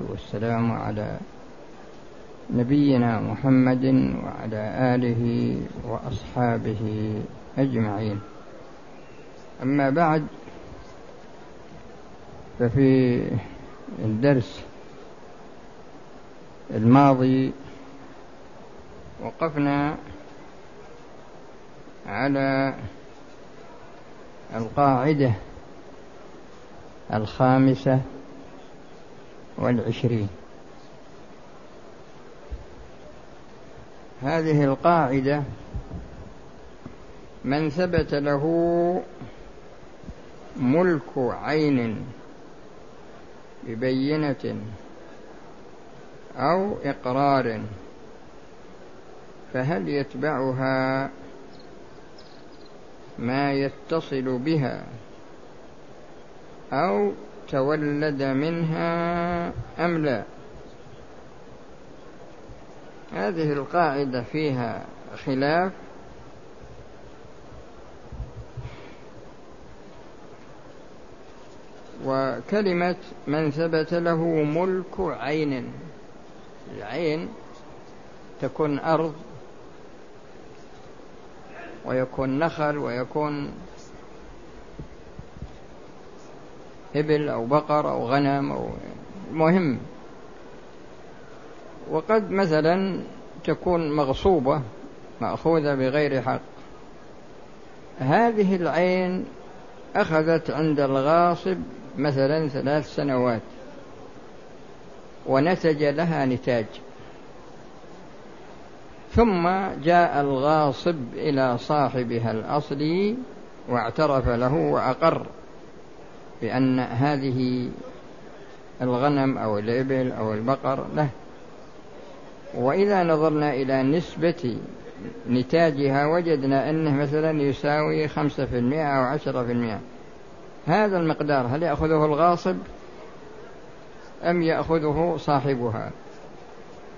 والسلام على نبينا محمد وعلى آله وأصحابه أجمعين. أما بعد ففي الدرس الماضي وقفنا على القاعدة الخامسة والعشرين. هذه القاعدة من ثبت له ملك عين ببينة أو إقرار فهل يتبعها ما يتصل بها أو تولد منها أم لا؟ هذه القاعدة فيها خلاف. وكلمة من ثبت له ملك عين. العين تكون أرض ويكون نخل ويكون إبل أو بقر أو غنم أو مهم وقد مثلا تكون مغصوبة مأخوذة بغير حق. هذه العين أخذت عند الغاصب مثلا ثلاث سنوات ونتج لها نتاج. ثم جاء الغاصب إلى صاحبها الأصلي واعترف له وأقر. بأن هذه الغنم أو الإبل أو البقر له وإذا نظرنا إلى نسبة نتاجها وجدنا أنه مثلا يساوي خمسة في المئة أو عشرة في المئة. هذا المقدار هل يأخذه الغاصب؟ أم يأخذه صاحبها؟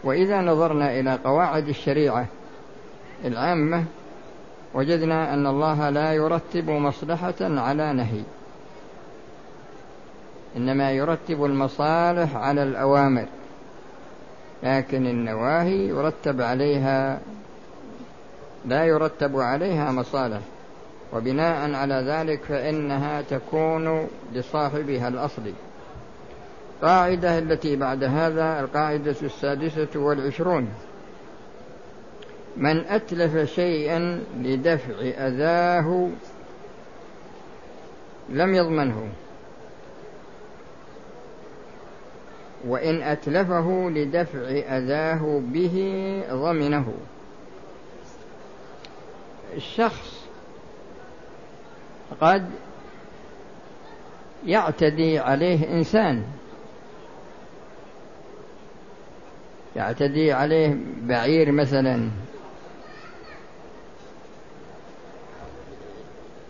وإذا نظرنا إلى قواعد الشريعة العامة وجدنا أن الله لا يرتب مصلحة على نهي. إنما يرتب المصالح على الأوامر لكن النواهي يرتب عليها لا يرتب عليها مصالح وبناء على ذلك فإنها تكون لصاحبها الأصلي القاعدة التي بعد هذا القاعدة السادسة والعشرون. من أتلف شيئا لدفع أذاه لم يضمنه. وإن أتلفه لدفع أذاه به ضمنه. الشخص قد يعتدي عليه إنسان. يعتدي عليه بعير مثلا.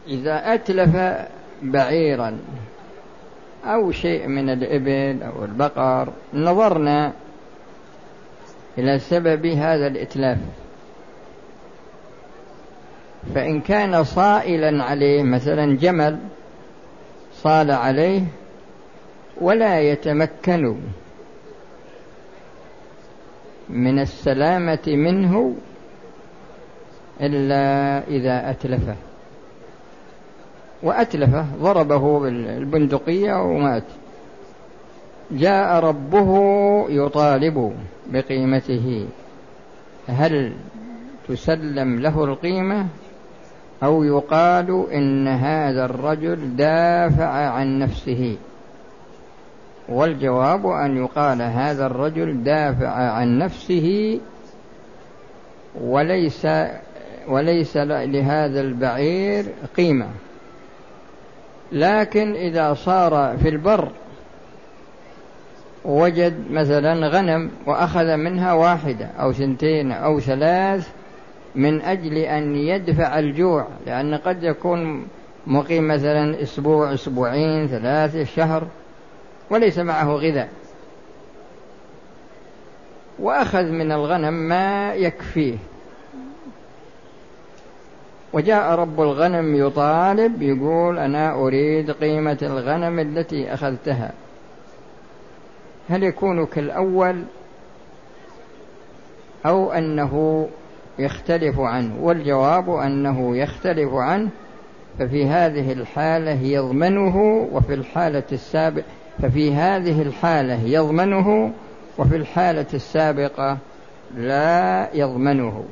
إذا أتلف بعيرا أو شيء من الإبل أو البقر. نظرنا إلى سبب هذا الإتلاف. فإن كان صائلا عليه مثلا جمل صال عليه ولا يتمكن من السلامة منه إلا إذا أتلفه. وأتلفه ضربه بالبندقية ومات. جاء ربه يطالب بقيمته. هل تسلم له القيمة؟ أو يقال إن هذا الرجل دافع عن نفسه. والجواب أن يقال هذا الرجل دافع عن نفسه وليس وليس لهذا البعير قيمة. لكن إذا صار في البر وجد مثلا غنم وأخذ منها واحدة أو سنتين أو ثلاث من أجل أن يدفع الجوع لأن قد يكون مقيم مثلا أسبوع أسبوعين ثلاثة شهر وليس معه غذاء. وأخذ من الغنم ما يكفيه. وجاء رب الغنم يطالب يقول أنا أريد قيمة الغنم التي أخذتها. هل يكون كالأول أو أنه يختلف عنه؟ والجواب أنه يختلف عنه ففي هذه الحالة يضمنه وفي الحالة السابقة ففي هذه الحالة يضمنه وفي الحالة السابقة لا يضمنه.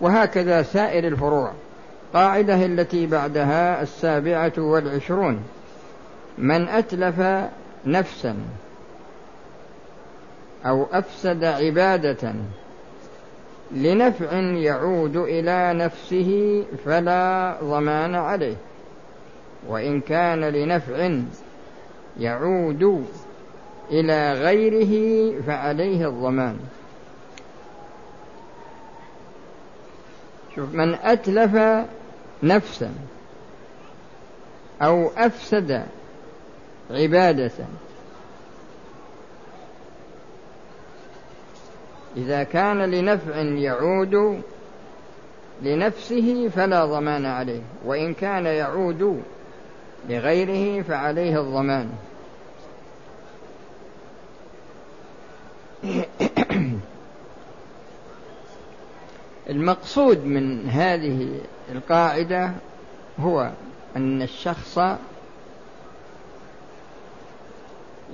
وهكذا سائر الفروع. قاعدة التي بعدها السابعة والعشرون. من أتلف نفسا أو أفسد عبادة لنفع يعود إلى نفسه فلا ضمان عليه. وإن كان لنفع يعود إلى غيره فعليه الضمان. شوف من أتلف نفسا أو أفسد عبادة إذا كان لنفع يعود لنفسه فلا ضمان عليه وإن كان يعود لغيره فعليه الضمان. المقصود من هذه القاعدة هو أن الشخص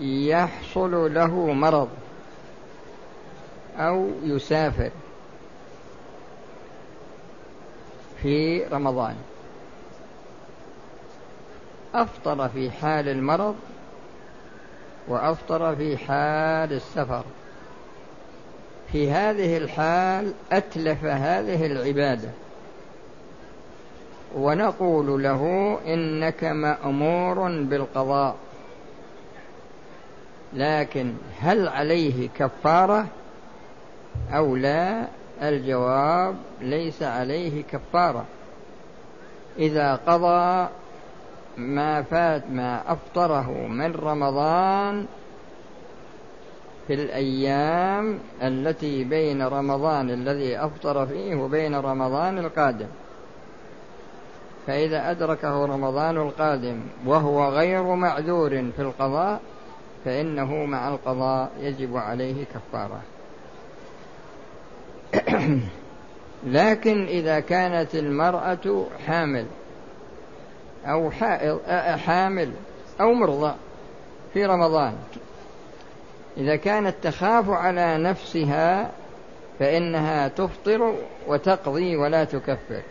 يحصل له مرض أو يسافر في رمضان. أفطر في حال المرض وأفطر في حال السفر. في هذه الحال أتلف هذه العبادة. ونقول له إنك مأمور بالقضاء. لكن هل عليه كفارة أو لا؟ الجواب ليس عليه كفارة. إذا قضى ما فات ما أفطره من رمضان في الأيام التي بين رمضان الذي أفطر فيه وبين رمضان القادم. فإذا أدركه رمضان القادم وهو غير معذور في القضاء فإنه مع القضاء يجب عليه كفارة. لكن إذا كانت المرأة حامل أو حامل أو مرضى في رمضان إذا كانت تخاف على نفسها فإنها تفطر وتقضي ولا تكفر.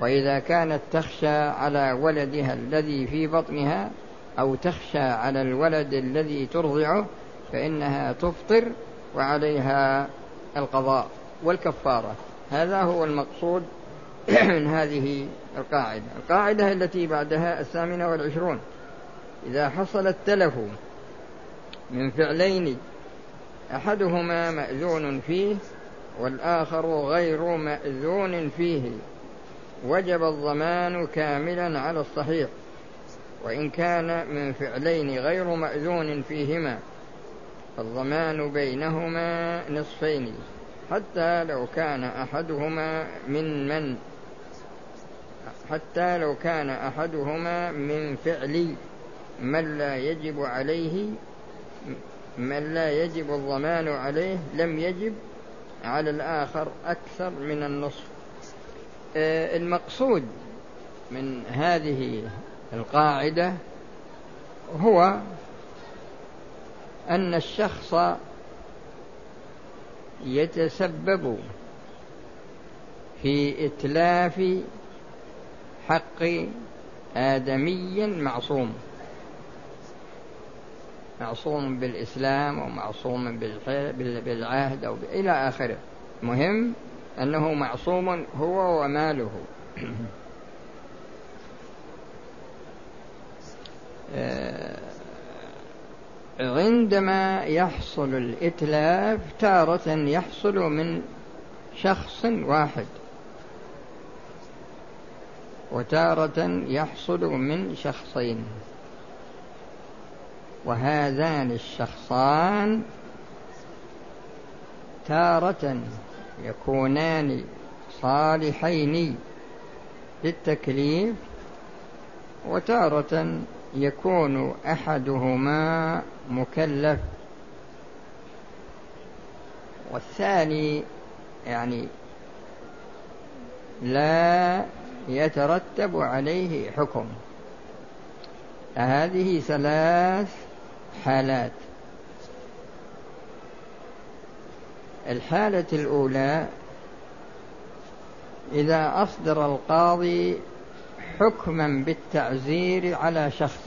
وإذا كانت تخشى على ولدها الذي في بطنها أو تخشى على الولد الذي ترضعه فإنها تفطر وعليها القضاء والكفارة. هذا هو المقصود من هذه القاعدة. القاعدة التي بعدها الثامنة والعشرون. إذا حصل التلف من فعلين أحدهما مأذون فيه والآخر غير مأذون فيه. وجب الضمان كاملا على الصحيح وإن كان من فعلين غير مأذون فيهما فالضمان بينهما نصفين حتى لو كان أحدهما من من حتى لو كان أحدهما من فعل من لا يجب عليه من لا يجب الضمان عليه لم يجب على الآخر أكثر من النصف. آه، المقصود من هذه القاعدة هو أن الشخص يتسبب في إتلاف حق آدمي معصوم. معصوم بالإسلام أو معصوم بالعهد أو إلى آخره. مهم أنه معصوم هو وماله. آه، عندما يحصل الإتلاف تارة يحصل من شخص واحد. وتارة يحصل من شخصين. وهذان الشخصان تارة يكونان صالحين للتكليف وتارة يكون أحدهما مكلف. والثاني يعني لا يترتب عليه حكم. هذه ثلاث حالات. الحالة الأولى إذا أصدر القاضي حكما بالتعزير على شخص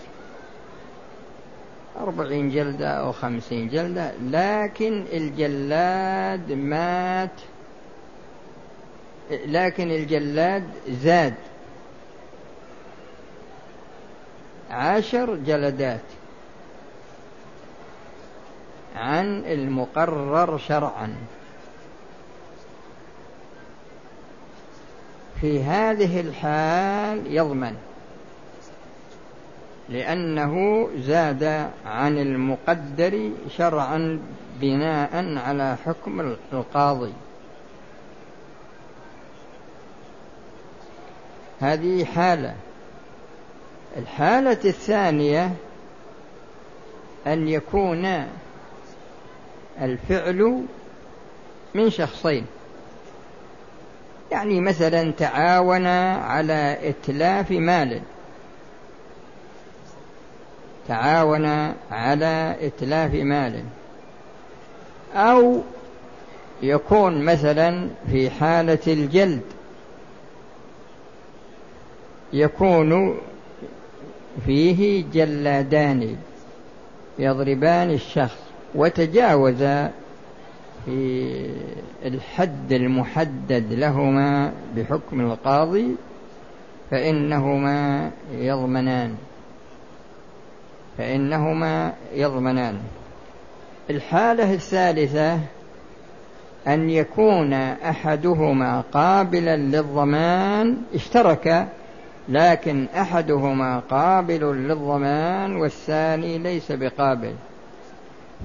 أربعين جلدة أو خمسين جلدة لكن الجلاد مات لكن الجلاد زاد. عشر جلدات. عن المقرر شرعا. في هذه الحال يضمن لأنه زاد عن المقدر شرعا بناء على حكم القاضي. هذه حالة. الحالة الثانية أن يكون الفعل من شخصين. يعني مثلا تعاون على إتلاف مال. تعاون على إتلاف مال. أو يكون مثلا في حالة الجلد. يكون فيه جلادان يضربان الشخص. وتجاوز في الحد المحدد لهما بحكم القاضي فإنهما يضمنان. فإنهما يضمنان. الحالة الثالثة أن يكون أحدهما قابلا للضمان اشترك لكن أحدهما قابل للضمان والثاني ليس بقابل.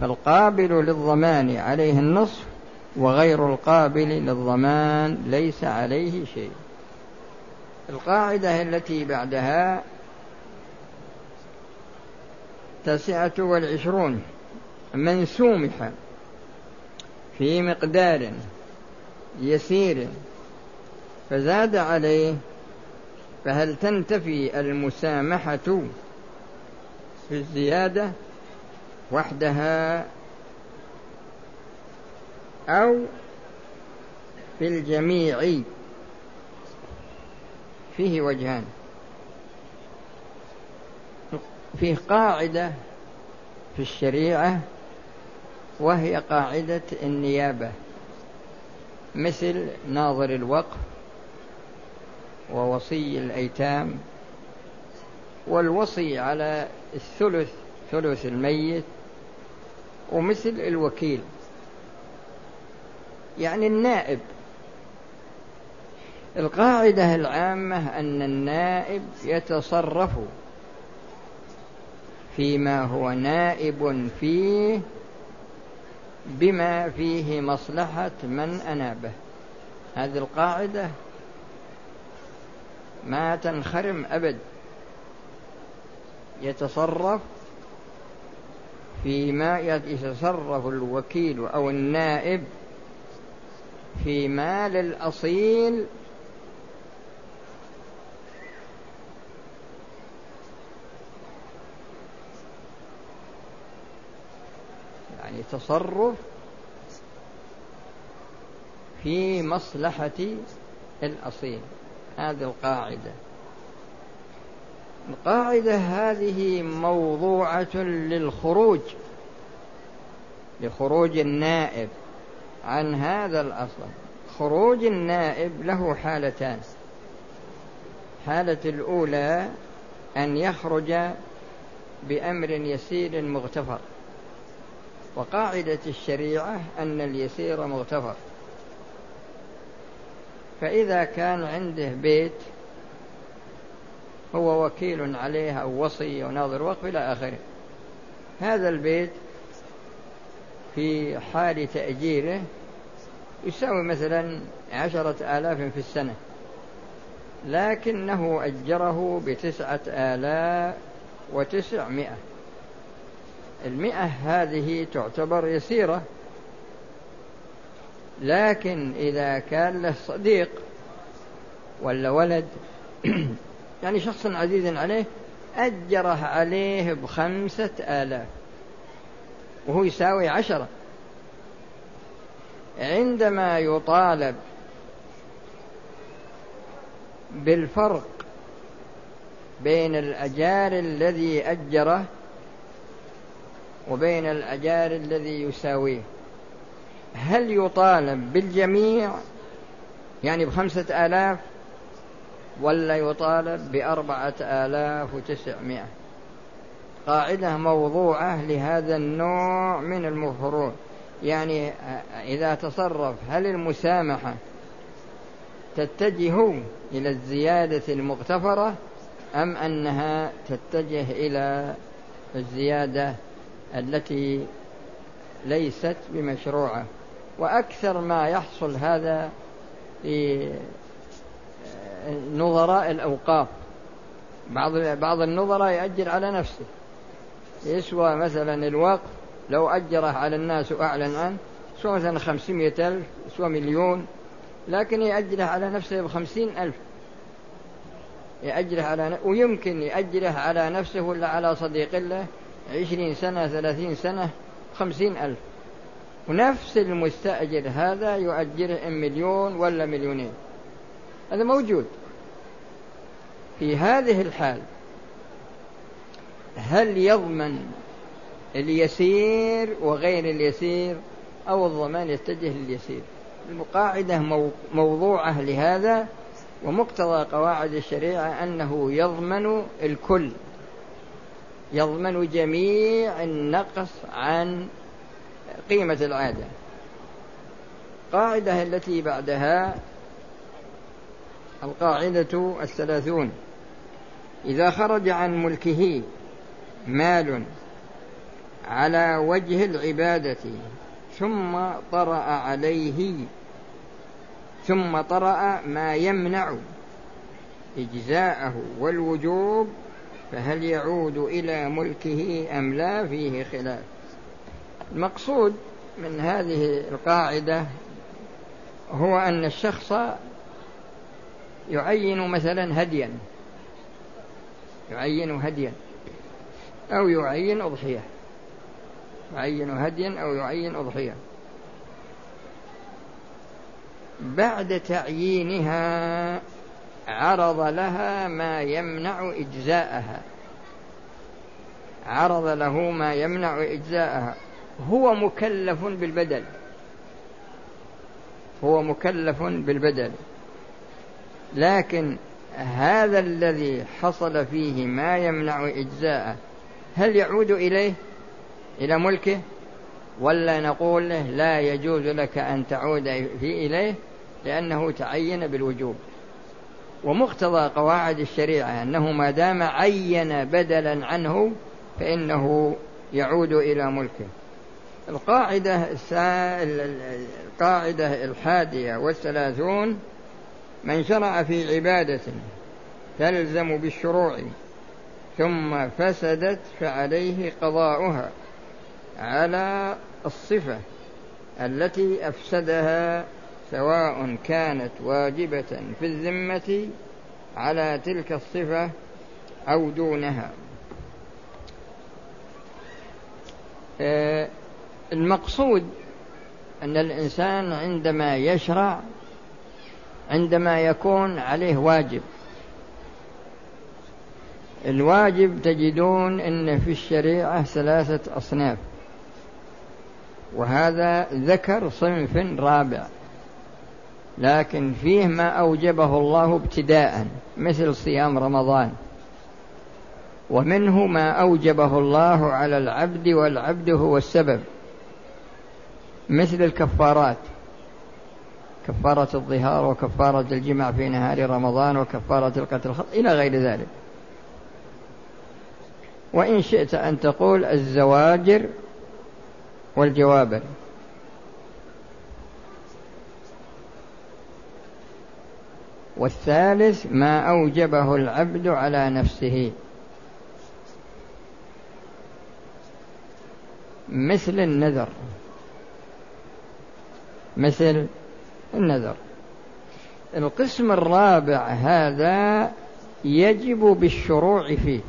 فالقابل للضمان عليه النصف وغير القابل للضمان ليس عليه شيء. القاعدة التي بعدها التاسعة والعشرون من سومح في مقدار يسير فزاد عليه فهل تنتفي المسامحة في الزيادة؟ وحدها أو في الجميع. فيه وجهان. فيه قاعدة في الشريعة وهي قاعدة النيابة. مثل ناظر الوقف ووصي الأيتام والوصي على الثلث ثلث الميت ومثل الوكيل. يعني النائب. القاعدة العامة أن النائب يتصرف فيما هو نائب فيه بما فيه مصلحة من أنابه. هذه القاعدة ما تنخرم أبد. يتصرف فيما يتصرف الوكيل أو النائب في مال الأصيل يعني تصرف في مصلحة الأصيل. هذه القاعدة. القاعدة هذه موضوعة للخروج لخروج النائب عن هذا الأصل. خروج النائب له حالتان. حالة الأولى أن يخرج بأمر يسير مغتفر. وقاعدة الشريعة أن اليسير مغتفر. فإذا كان عنده بيت هو وكيل عليه أو وصي أو ناظر وقف إلى آخره. هذا البيت في حال تأجيره يساوي مثلا عشرة آلاف في السنة. لكنه أجره بتسعة آلاف وتسعمائة. المئة هذه تعتبر يسيرة. لكن إذا كان له صديق ولا ولد يعني شخص عزيز عليه أجره عليه بخمسة آلاف. وهو يساوي عشرة. عندما يطالب بالفرق بين الأجار الذي أجره وبين الأجار الذي يساويه هل يطالب بالجميع يعني بخمسة آلاف؟ ولا يطالب بأربعة آلاف وتسعمائة. قاعدة موضوعة لهذا النوع من المفروض. يعني إذا تصرف هل المسامحة تتجه إلى الزيادة المغتفرة أم أنها تتجه إلى الزيادة التي ليست بمشروعة؟ وأكثر ما يحصل هذا في نظراء الأوقاف. بعض بعض النظراء يأجر على نفسه. يسوى مثلا الوقف لو أجره على الناس وأعلن عنه يسوى مثلا خمسمائة ألف يسوى مليون لكن يأجره على نفسه بخمسين ألف. يأجره على ويمكن يأجره على نفسه ولا على صديق له عشرين سنة ثلاثين سنة خمسين ألف. ونفس المستأجر هذا يؤجره مليون ولا مليونين. هذا موجود. في هذه الحال هل يضمن اليسير وغير اليسير أو الضمان يتجه لليسير؟ القاعدة موضوعة لهذا ومقتضى قواعد الشريعة أنه يضمن الكل. يضمن جميع النقص عن قيمة العادة. القاعدة التي بعدها القاعدة الثلاثون. إذا خرج عن ملكه مال على وجه العبادة ثم طرأ عليه ثم طرأ ما يمنع إجزاءه والوجوب فهل يعود إلى ملكه أم لا؟ فيه خلاف. المقصود من هذه القاعدة هو أن الشخص يعين مثلا هديا. يعين هديا. أو يعين أضحية. يعين هديا أو يعين أضحية. بعد تعيينها عرض لها ما يمنع إجزاءها. عرض له ما يمنع إجزاءها. هو مكلف بالبدل. هو مكلف بالبدل. لكن هذا الذي حصل فيه ما يمنع إجزاءه هل يعود إليه إلى ملكه؟ ولا نقول له لا يجوز لك أن تعود في إليه لأنه تعين بالوجوب. ومقتضى قواعد الشريعة أنه ما دام عين بدلا عنه فإنه يعود إلى ملكه. القاعدة القاعدة الحادية والثلاثون من شرع في عبادة تلزم بالشروع ثم فسدت فعليه قضاؤها على الصفة التي أفسدها سواء كانت واجبة في الذمة على تلك الصفة أو دونها. آه، المقصود أن الإنسان عندما يشرع عندما يكون عليه واجب. الواجب تجدون إن في الشريعة ثلاثة أصناف. وهذا ذكر صنف رابع. لكن فيه ما أوجبه الله ابتداء مثل صيام رمضان. ومنه ما أوجبه الله على العبد والعبد هو السبب مثل الكفارات. كفارة الظهار وكفارة الجمع في نهار رمضان وكفارة القتل الخط إلى غير ذلك. وإن شئت أن تقول الزواجر والجوابر. والثالث ما أوجبه العبد على نفسه. مثل النذر. مثل النذر. القسم الرابع هذا يجب بالشروع فيه.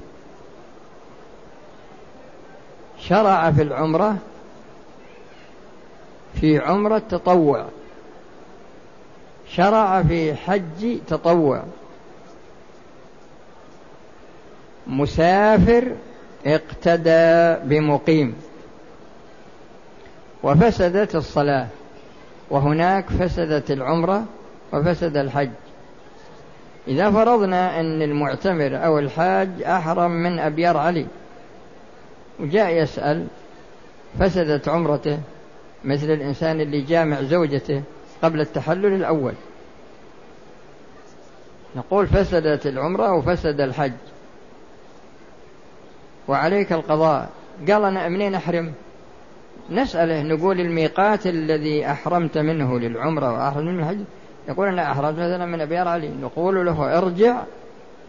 شرع في العمرة في عمرة تطوع. شرع في حج تطوع. مسافر اقتدى بمقيم. وفسدت الصلاة. وهناك فسدت العمرة وفسد الحج. إذا فرضنا أن المعتمر أو الحاج أحرم من أبيار علي وجاء يسأل فسدت عمرته مثل الإنسان اللي جامع زوجته قبل التحلل الأول. نقول فسدت العمرة وفسد الحج. وعليك القضاء. قال أنا منين أحرم؟ نسأله نقول الميقات الذي أحرمت منه للعمرة وأحرمت منه الحج يقول أنا أحرمت مثلا من أبيار علي نقول له ارجع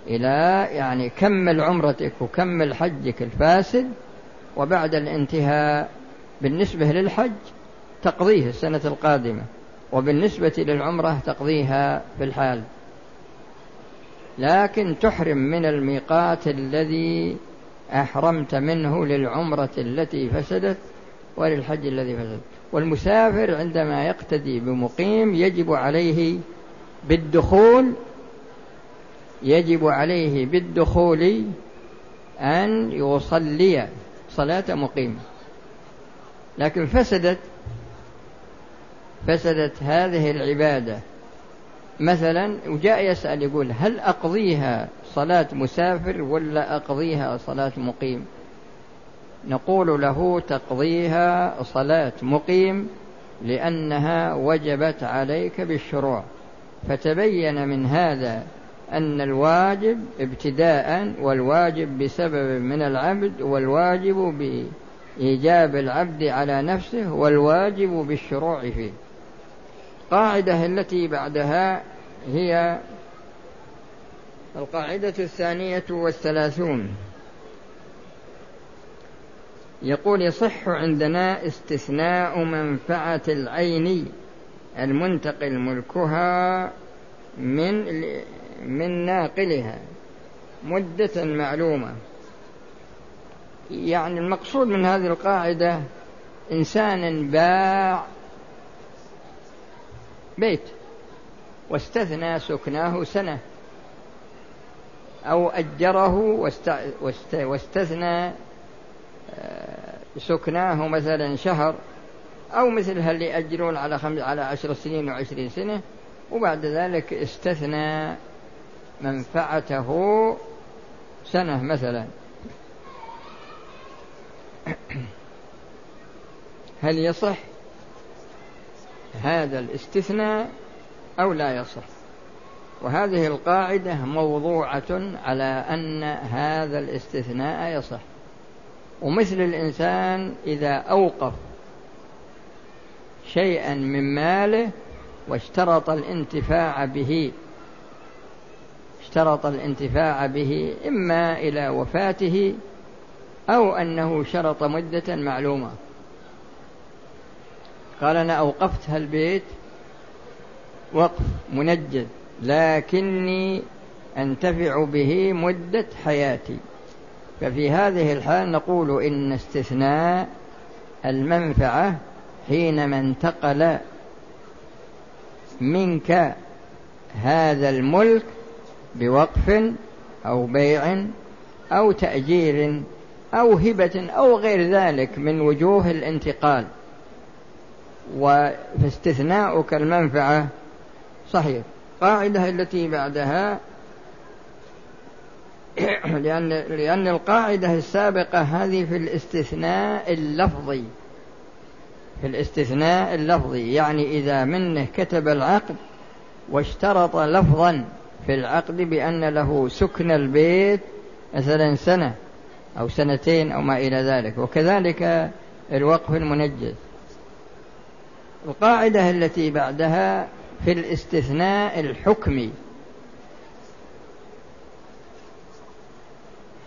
إلى يعني كمل عمرتك وكمل حجك الفاسد وبعد الانتهاء بالنسبة للحج تقضيه السنة القادمة وبالنسبة للعمرة تقضيها في الحال. لكن تحرم من الميقات الذي أحرمت منه للعمرة التي فسدت وللحج الذي فسد. والمسافر عندما يقتدي بمقيم يجب عليه بالدخول يجب عليه بالدخول أن يصلي صلاة مقيم. لكن فسدت فسدت هذه العبادة. مثلا وجاء يسأل يقول هل أقضيها صلاة مسافر ولا أقضيها صلاة مقيم؟ نقول له تقضيها صلاة مقيم لأنها وجبت عليك بالشروع. فتبين من هذا أن الواجب ابتداء والواجب بسبب من العبد والواجب بإيجاب العبد على نفسه والواجب بالشروع فيه. القاعدة التي بعدها هي القاعدة الثانية والثلاثون. يقول يصح عندنا استثناء منفعة العين المنتقل ملكها من من ناقلها مدة معلومة. يعني المقصود من هذه القاعدة إنسان باع بيت واستثنى سكناه سنة أو أجره واستثنى سكناه مثلا شهر أو مثل اللي يأجرون على خمس على عشر سنين وعشرين سنة وبعد ذلك استثنى منفعته سنة مثلا. هل يصح؟ هذا الاستثناء أو لا يصح. وهذه القاعدة موضوعة على أن هذا الاستثناء يصح. ومثل الإنسان إذا أوقف شيئا من ماله واشترط الانتفاع به اشترط الانتفاع به إما إلى وفاته أو أنه شرط مدة معلومة. قال أنا أوقفت هالبيت وقف منجد لكني أنتفع به مدة حياتي. ففي هذه الحال نقول إن استثناء المنفعة حينما انتقل منك هذا الملك بوقف أو بيع أو تأجير أو هبة أو غير ذلك من وجوه الانتقال. فاستثناؤك المنفعة صحيح. القاعدة التي بعدها لأن لأن القاعدة السابقة هذه في الاستثناء اللفظي. في الاستثناء اللفظي يعني إذا منه كتب العقد واشترط لفظا في العقد بأن له سكن البيت مثلا سنة أو سنتين أو ما إلى ذلك وكذلك الوقف المنجز. القاعدة التي بعدها في الاستثناء الحكمي.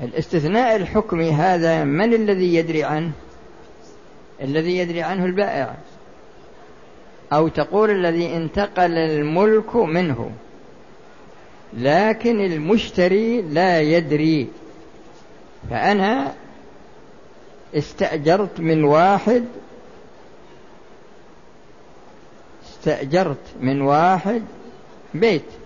الاستثناء الحكمي هذا من الذي يدري عنه؟ الذي يدري عنه البائع. أو تقول الذي انتقل الملك منه. لكن المشتري لا يدري. فأنا استأجرت من واحد استأجرت من واحد بيت.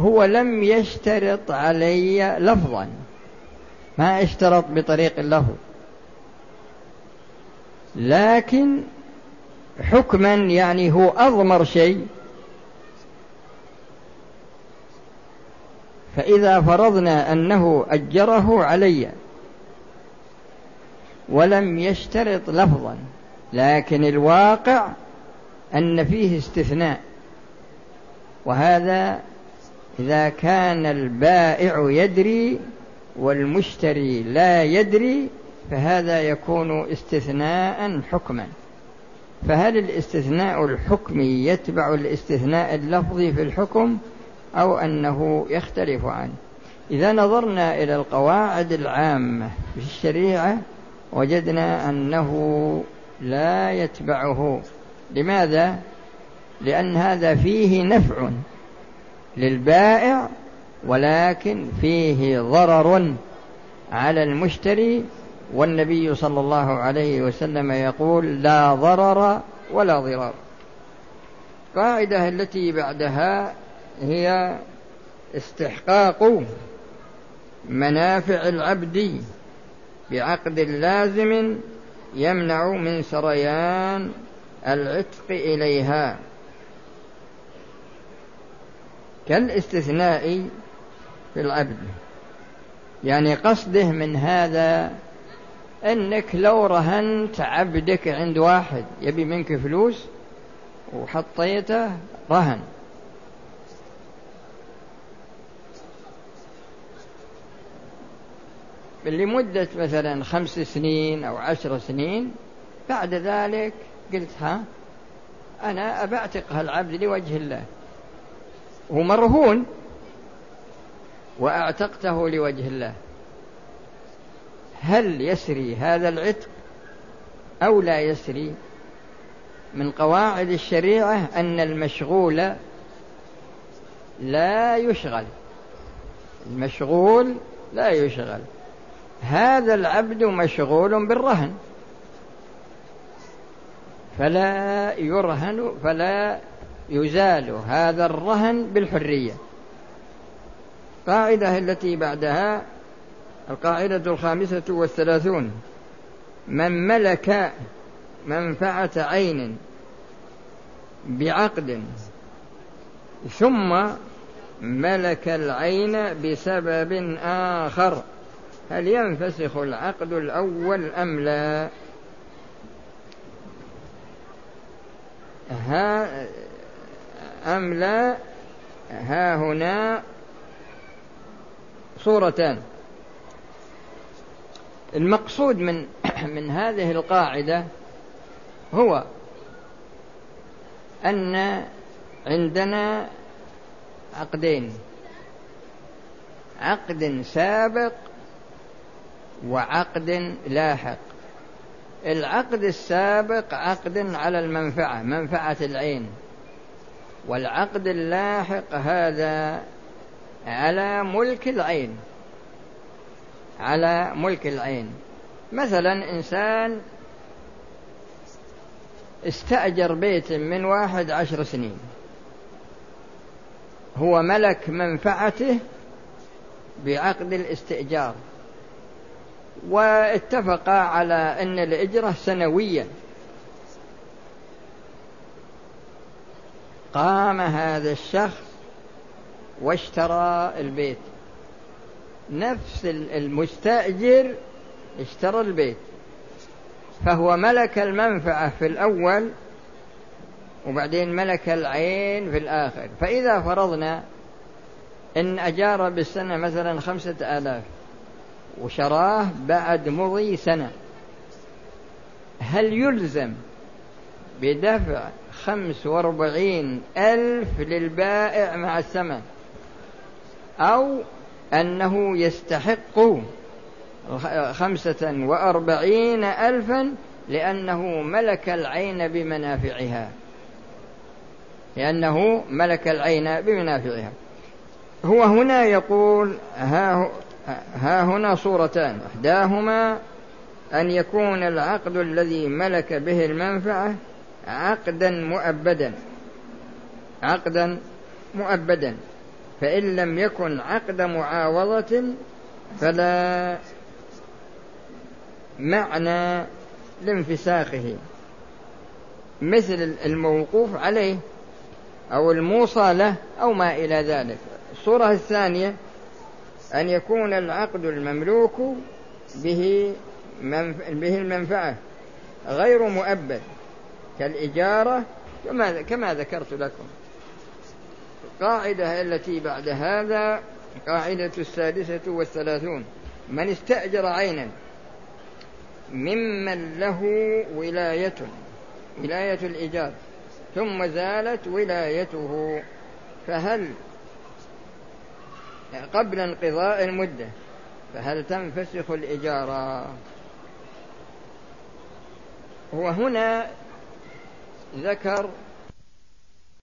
هو لم يشترط علي لفظا. ما اشترط بطريق اللفظ. لكن حكما يعني هو أضمر شيء. فإذا فرضنا أنه أجره علي ولم يشترط لفظا. لكن الواقع أن فيه استثناء. وهذا إذا كان البائع يدري والمشتري لا يدري فهذا يكون استثناء حكما. فهل الاستثناء الحكمي يتبع الاستثناء اللفظي في الحكم أو أنه يختلف عنه؟ إذا نظرنا إلى القواعد العامة في الشريعة وجدنا أنه لا يتبعه. لماذا؟ لأن هذا فيه نفع. للبائع ولكن فيه ضرر على المشتري والنبي صلى الله عليه وسلم يقول لا ضرر ولا ضرار القاعدة التي بعدها هي استحقاق منافع العبد بعقد لازم يمنع من سريان العتق إليها. كالاستثناء في العبد. يعني قصده من هذا أنك لو رهنت عبدك عند واحد يبي منك فلوس وحطيته رهن. لمدة مثلا خمس سنين أو عشر سنين بعد ذلك قلت ها أنا أبعتق هالعبد لوجه الله. هو مرهون. وأعتقته لوجه الله. هل يسري هذا العتق أو لا يسري؟ من قواعد الشريعة أن المشغول لا يشغل. المشغول لا يشغل. هذا العبد مشغول بالرهن. فلا يرهن فلا يزال هذا الرهن بالحرية. قاعدة التي بعدها القاعدة الخامسة والثلاثون. من ملك منفعة عين بعقد ثم ملك العين بسبب آخر هل ينفسخ العقد الأول أم لا؟ ها أم لا؟ ها هنا صورتان. المقصود من من هذه القاعدة هو أن عندنا عقدين. عقد سابق وعقد لاحق. العقد السابق عقد على المنفعة منفعة العين. والعقد اللاحق هذا على ملك العين. على ملك العين. مثلا إنسان استأجر بيت من واحد عشر سنين. هو ملك منفعته بعقد الاستئجار. واتفقا على أن الإجرة سنويا. قام هذا الشخص واشترى البيت. نفس المستأجر اشترى البيت. فهو ملك المنفعة في الأول وبعدين ملك العين في الآخر. فإذا فرضنا إن أجار بالسنة مثلا خمسة آلاف وشراه بعد مضي سنة هل يلزم بدفع خمس واربعين ألف للبائع مع الثمن. أو أنه يستحق خمسة وأربعين ألفا لأنه ملك العين بمنافعها. لأنه ملك العين بمنافعها. هو هنا يقول ها, ها هنا صورتان. إحداهما أن يكون العقد الذي ملك به المنفعة عقدا مؤبدا. عقدا مؤبدا. فإن لم يكن عقد معاوضة فلا معنى لانفساخه. مثل الموقوف عليه أو الموصى له أو ما إلى ذلك. الصورة الثانية أن يكون العقد المملوك به به المنفعة. غير مؤبد. كالإجارة كما كما ذكرت لكم. القاعدة التي بعد هذا قاعدة السادسة والثلاثون. من استأجر عينا ممن له ولاية ولاية الإيجار ثم زالت ولايته. فهل قبل انقضاء المدة فهل تنفسخ الإجارة؟ هو هنا ذكر